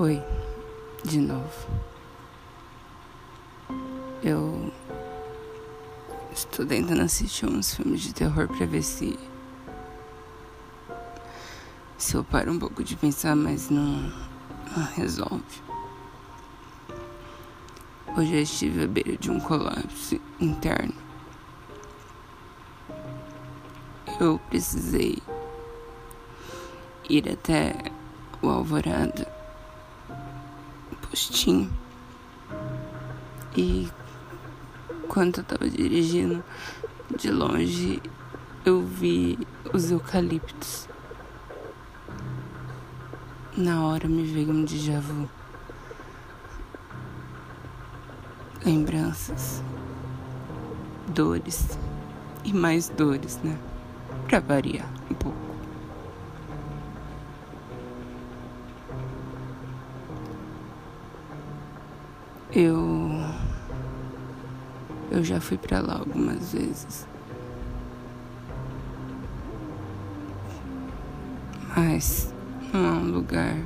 Oi, de novo. Eu estou tentando assistir uns filmes de terror pra ver se. Se eu paro um pouco de pensar, mas não, não resolve. Hoje eu estive à beira de um colapso interno. Eu precisei ir até o Alvorada postinho. E quando eu tava dirigindo de longe, eu vi os eucaliptos. Na hora me veio um déjà vu. Lembranças, dores e mais dores, né? Pra variar um pouco. Eu. Eu já fui para lá algumas vezes. Mas não é um lugar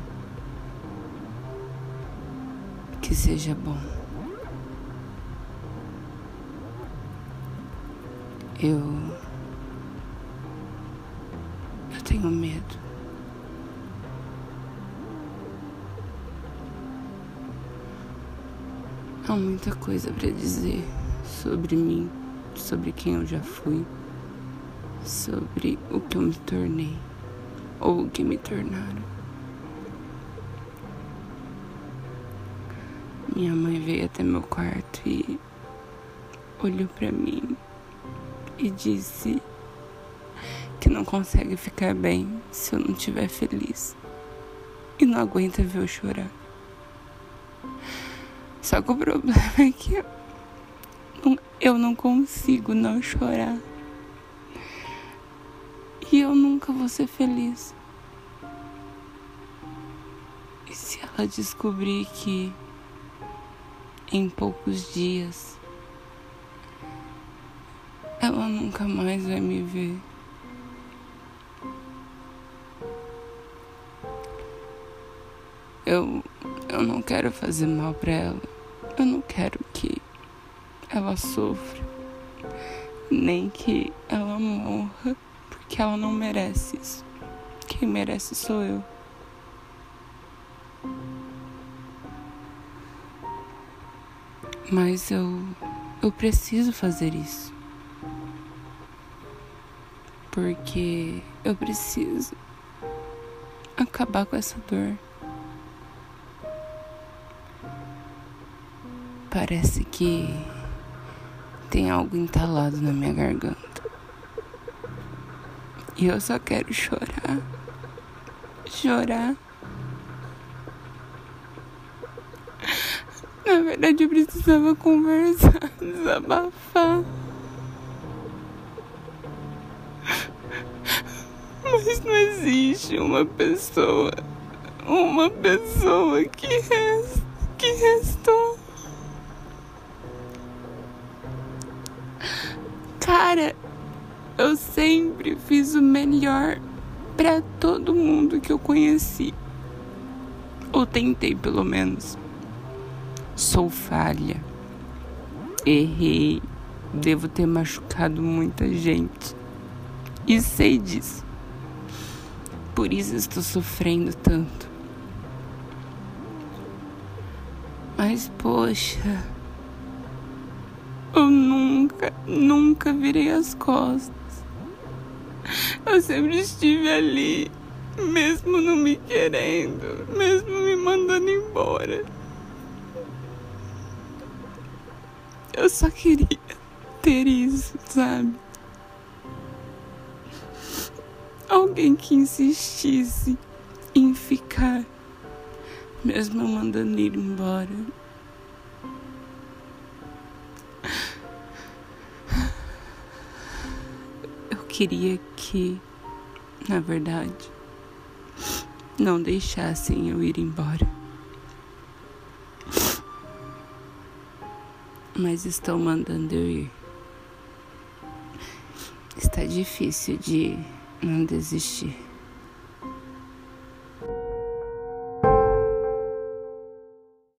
que seja bom. Eu. Eu tenho medo. Há muita coisa para dizer sobre mim, sobre quem eu já fui, sobre o que eu me tornei ou o que me tornaram. Minha mãe veio até meu quarto e olhou para mim e disse que não consegue ficar bem se eu não estiver feliz e não aguenta ver eu chorar. Só que o problema é que eu não consigo não chorar. E eu nunca vou ser feliz. E se ela descobrir que em poucos dias ela nunca mais vai me ver? Eu, eu não quero fazer mal para ela. Eu não quero que ela sofra, nem que ela morra, porque ela não merece isso. Quem merece sou eu. Mas eu eu preciso fazer isso. Porque eu preciso acabar com essa dor. Parece que tem algo entalado na minha garganta. E eu só quero chorar. Chorar. Na verdade, eu precisava conversar, desabafar. Mas não existe uma pessoa, uma pessoa que, resta, que restou. Cara, eu sempre fiz o melhor para todo mundo que eu conheci. Ou tentei, pelo menos. Sou falha. Errei. Devo ter machucado muita gente. E sei disso. Por isso estou sofrendo tanto. Mas, poxa. Eu nunca, nunca virei as costas. Eu sempre estive ali, mesmo não me querendo, mesmo me mandando embora. Eu só queria ter isso, sabe? Alguém que insistisse em ficar, mesmo mandando ir embora. Queria que, na verdade, não deixassem eu ir embora. Mas estão mandando eu ir. Está difícil de não desistir.